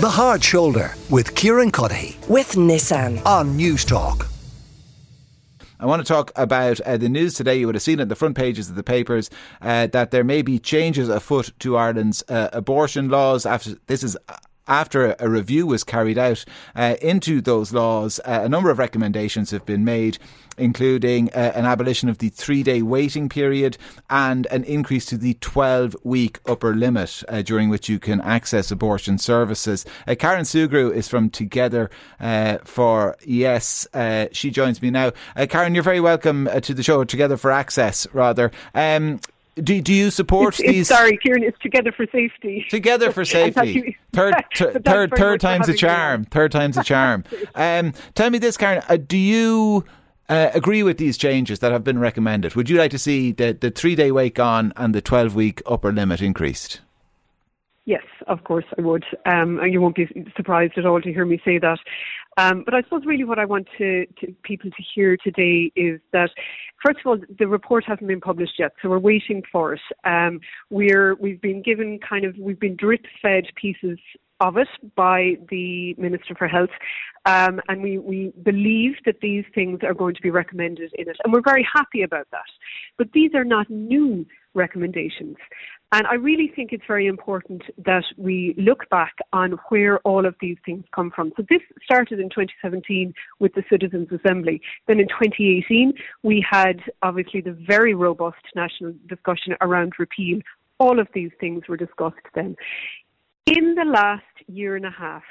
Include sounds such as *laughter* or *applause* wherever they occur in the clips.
The Hard Shoulder with Kieran Cuddihy with Nissan on Newstalk. I want to talk about uh, the news today. You would have seen it in the front pages of the papers uh, that there may be changes afoot to Ireland's uh, abortion laws. After this is after a review was carried out uh, into those laws, uh, a number of recommendations have been made, including uh, an abolition of the three day waiting period and an increase to the 12 week upper limit uh, during which you can access abortion services. Uh, Karen Sugrue is from Together uh, for Yes. she joins me now. Karen, you're very welcome to the show, Together for Access, rather. Um, do, do you support it's, these? It's, sorry, Kieran, it's Together for Safety. Together for *laughs* Safety. *laughs* third, ter, third, third time's a charm. Third time's a charm. *laughs* Um, tell me this, Karen. Uh, do you uh, agree with these changes that have been recommended? Would you like to see the, the three day wait on and the 12 week upper limit increased? Yes, of course I would. Um, and you won't be surprised at all to hear me say that. Um, but I suppose really what I want to, to, people to hear today is that, first of all, the report hasn't been published yet, so we're waiting for it. Um, we're we've been given kind of we've been drip fed pieces of it by the Minister for Health, um, and we, we believe that these things are going to be recommended in it, and we're very happy about that. But these are not new recommendations. And I really think it's very important that we look back on where all of these things come from. So this started in 2017 with the Citizens Assembly. Then in 2018, we had obviously the very robust national discussion around repeal. All of these things were discussed then. In the last year and a half,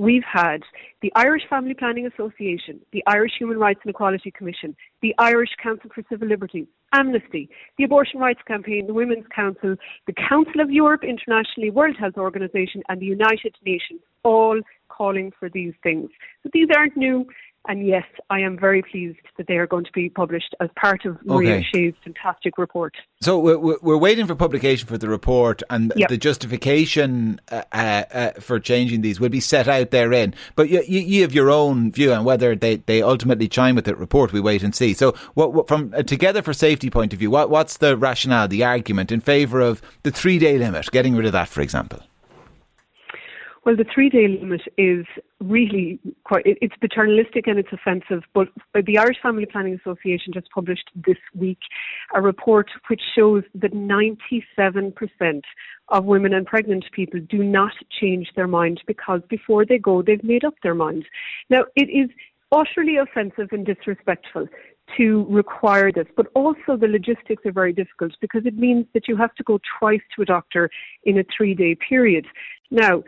we've had the Irish Family Planning Association, the Irish Human Rights and Equality Commission, the Irish Council for Civil Liberties, Amnesty, the Abortion Rights Campaign, the Women's Council, the Council of Europe internationally, World Health Organization, and the United Nations, all calling for these things. So these aren't new. And yes, I am very pleased that they are going to be published as part of Maria okay. Shea's fantastic report. So we're, we're waiting for publication for the report, and yep. the justification uh, uh, uh, for changing these will be set out therein. But you, you, you, have your own view on whether they, they ultimately chime with that report. We wait and see. So, what, what, from a Together for Safety point of view, what, what's the rationale, the argument in favour of the three day limit, getting rid of that, for example? Well, the three day limit is really quite, it's paternalistic and it's offensive. But the Irish Family Planning Association just published this week a report which shows that 97% of women and pregnant people do not change their mind because before they go, they've made up their mind. Now, it is utterly offensive and disrespectful to require this, but also the logistics are very difficult because it means that you have to go twice to a doctor in a three day period. Now,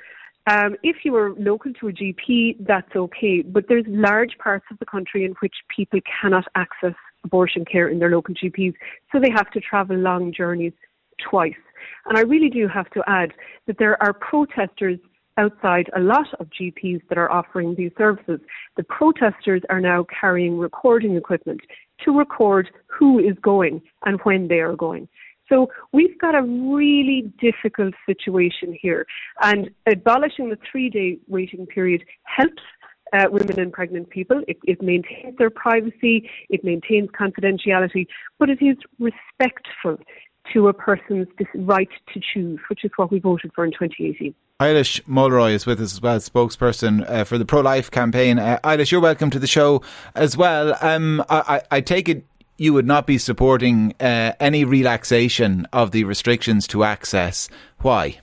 um, if you are local to a GP, that's okay, but there's large parts of the country in which people cannot access abortion care in their local GPs, so they have to travel long journeys twice. And I really do have to add that there are protesters outside a lot of GPs that are offering these services. The protesters are now carrying recording equipment to record who is going and when they are going. So we've got a really difficult situation here, and abolishing the three day waiting period helps uh, women and pregnant people. It, it, maintains their privacy, it maintains confidentiality, but it is respectful to a person's right to choose, which is what we voted for in 2018. Eilís Mulroy is with us as well, spokesperson uh, for the pro life campaign. Uh, Eilís, you're welcome to the show as well. Um, I, I, take it you would not be supporting uh, any relaxation of the restrictions to access. Why?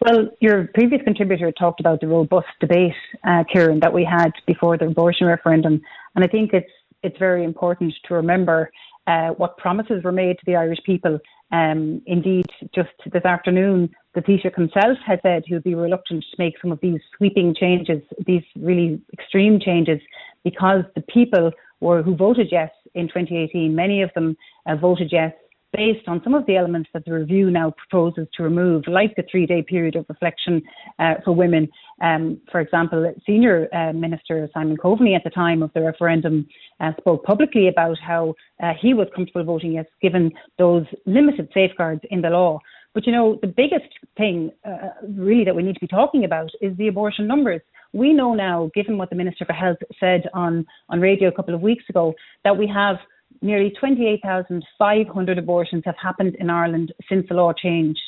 Well, your previous contributor talked about the robust debate, uh, Kieran, that we had before the abortion referendum, and I think it's it's very important to remember uh, what promises were made to the Irish people. Um, indeed, just this afternoon, the Taoiseach himself has said he would be reluctant to make some of these sweeping changes, these really extreme changes, because the people were who voted yes in 2018, many of them uh, voted yes based on some of the elements that the review now proposes to remove, like the three day period of reflection uh, for women. Um, for example, Senior uh, Minister Simon Coveney at the time of the referendum uh, spoke publicly about how uh, he was comfortable voting yes, given those limited safeguards in the law. But you know, the biggest thing uh, really that we need to be talking about is the abortion numbers. We know now, given what the Minister for Health said on, on radio a couple of weeks ago, that we have nearly 28,500 abortions have happened in Ireland since the law changed.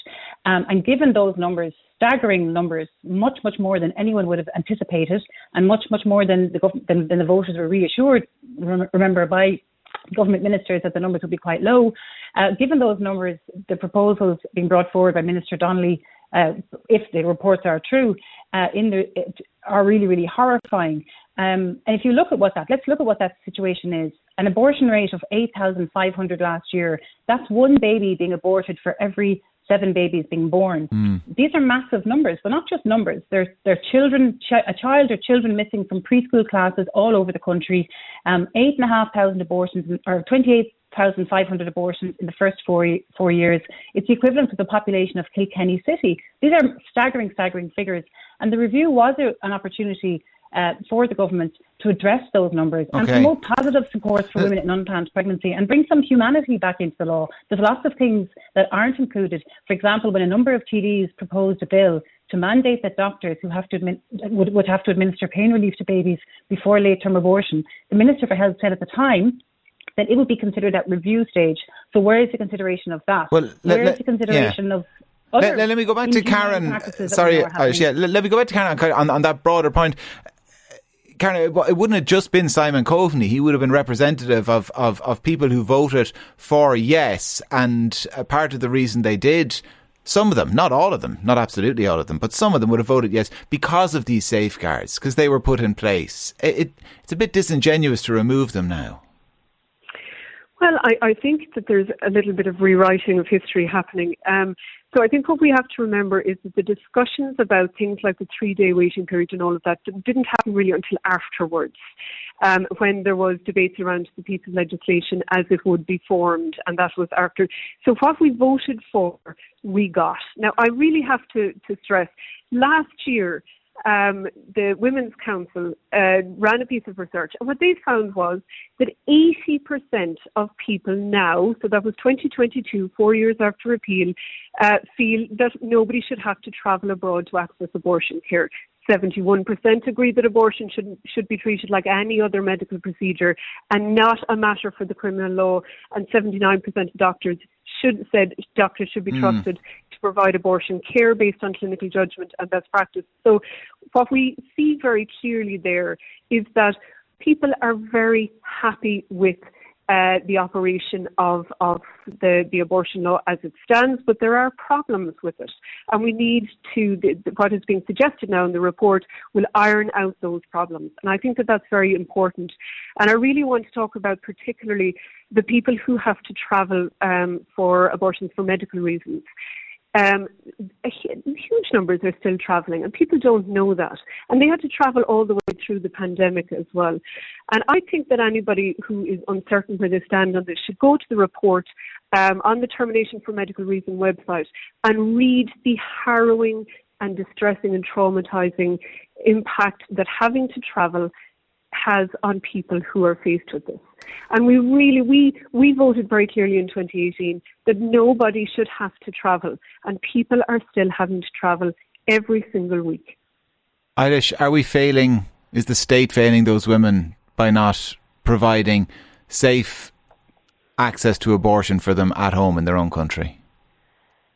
Um, and given those numbers, staggering numbers, much, much more than anyone would have anticipated, and much, much more than the, than, than the voters were reassured, remember, by government ministers that the numbers would be quite low. Uh, given those numbers, the proposals being brought forward by Minister Donnelly, uh, if the reports are true, uh, in the, are really, really horrifying. Um, and if you look at what that, let's look at what that situation is. An abortion rate of 8,500 last year, that's one baby being aborted for every seven babies being born. Mm. These are massive numbers, but not just numbers. There's there are children, ch- a child or children missing from preschool classes all over the country. Um, eight and a half thousand abortions, or 28,500 abortions in the first four four years. It's the equivalent of the population of Kilkenny City. These are staggering, staggering figures. And the review was a, an opportunity uh, for the government to address those numbers okay. and promote positive support for women in unplanned pregnancy and bring some humanity back into the law. There's lots of things that aren't included. For example, when a number of TDs proposed a bill to mandate that doctors who have to admin, would, would have to administer pain relief to babies before late term abortion, the Minister for Health said at the time that it would be considered at review stage. So where is the consideration of that? Well, where let, is the consideration yeah. of let, let, me go back to Karen. Sorry, yeah, let, let, me go back to Karen on, on that broader point. Karen, it wouldn't have just been Simon Coveney. He would have been representative of, of, of people who voted for yes. And part of the reason they did, some of them, not all of them, not absolutely all of them, but some of them would have voted yes because of these safeguards, because they were put in place. It, it, it's a bit disingenuous to remove them now. Well, I, I think that there's a little bit of rewriting of history happening. Um, so I think what we have to remember is that the discussions about things like the three-day waiting period and all of that didn't happen really until afterwards, um, when there was debates around the piece of legislation as it would be formed, and that was after. So what we voted for, we got. Now I really have to, to stress, last year um, the Women's Council uh, ran a piece of research, and what they found was that 80% of people now, so that was 2022, four years after repeal, uh, feel that nobody should have to travel abroad to access abortion care. 71% agree that abortion should should be treated like any other medical procedure and not a matter for the criminal law. And 79% of doctors should said doctors should be mm. trusted to provide abortion care based on clinical judgment and best practice. So what we see very clearly there is that people are very happy with uh, the operation of, of the, the abortion law as it stands, but there are problems with it. And we need to, the, the, what is being suggested now in the report will iron out those problems. And I think that that's very important. And I really want to talk about particularly the people who have to travel um, for abortions for medical reasons. Um, huge numbers are still travelling, and people don't know that. And they had to travel all the way through the pandemic as well. And I think that anybody who is uncertain where they stand on this should go to the report um, on the Termination for Medical Reason website and read the harrowing and distressing and traumatizing impact that having to travel has on people who are faced with this. And we really, we, we voted very clearly in 2018 that nobody should have to travel, and people are still having to travel every single week. Eilís, are we failing? Is the state failing those women by not providing safe access to abortion for them at home in their own country?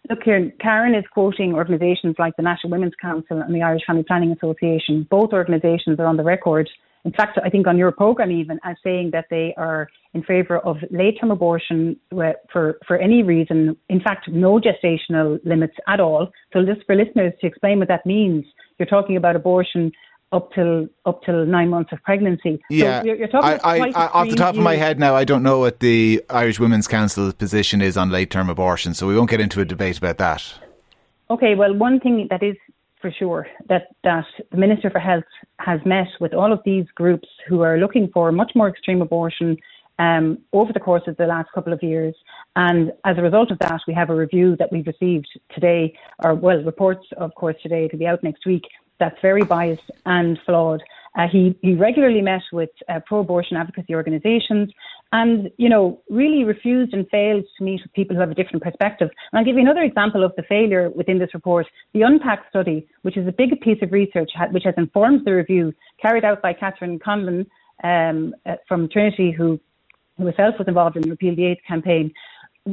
Look here, Karen is quoting organisations like the National Women's Council and the Irish Family Planning Association. Both organisations are on the record in fact, I think on your program even as saying that they are in favour of late term abortion for, for any reason. In fact, no gestational limits at all. So just for listeners to explain what that means, you're talking about abortion up till up till nine months of pregnancy. Yeah, so you're, you're talking I, I, I, off the top of my head now, I don't know what the Irish Women's Council's position is on late term abortion, so we won't get into a debate about that. Okay, well, one thing that is for sure that, that the Minister for Health has met with all of these groups who are looking for much more extreme abortion um, over the course of the last couple of years. And as a result of that, we have a review that we've received today, or well, reports, of course, today to be out next week. That's very biased and flawed. Uh, he, he regularly met with uh, pro-abortion advocacy organisations and, you know, really refused and failed to meet with people who have a different perspective. And I'll give you another example of the failure within this report. The UNPAC study, which is a big piece of research which has informed the review, carried out by Catherine Conlon um, uh, from Trinity, who who herself was involved in the Repeal the Eighth campaign,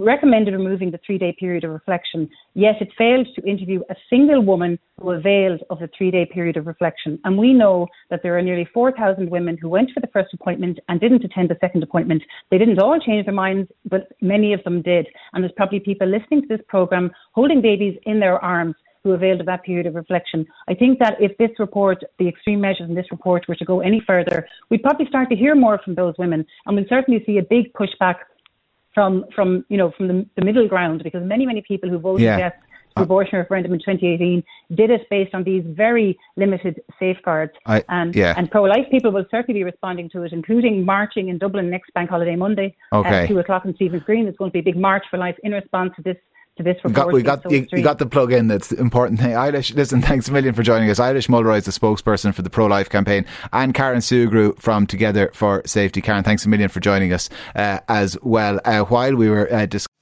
recommended removing the three day period of reflection, yet it failed to interview a single woman who availed of the three day period of reflection. And we know that there are nearly 4,000 women who went for the first appointment and didn't attend the second appointment. They didn't all change their minds, but many of them did. And there's probably people listening to this programme holding babies in their arms who availed of that period of reflection. I think that if this report, the extreme measures in this report, were to go any further, we'd probably start to hear more from those women, and we'd certainly see a big pushback from from you know from the, the middle ground because many many people who voted yeah. yes to the abortion referendum in 2018 did it based on these very limited safeguards. I, and yeah. and pro-life people will certainly be responding to it, including marching in Dublin next Bank Holiday Monday okay. at two o'clock in Stephen's Green. It's going to be a big march for life in response to this to this report. We got, we got, you, you, got the plug in. That's the important thing. Eilís, listen, thanks a million for joining us. Eilís Mulroy is the spokesperson for the pro life campaign, and Karen Sugrue from Together for Safety. Karen, thanks a million for joining us uh, as well. Uh, while we were uh, discussing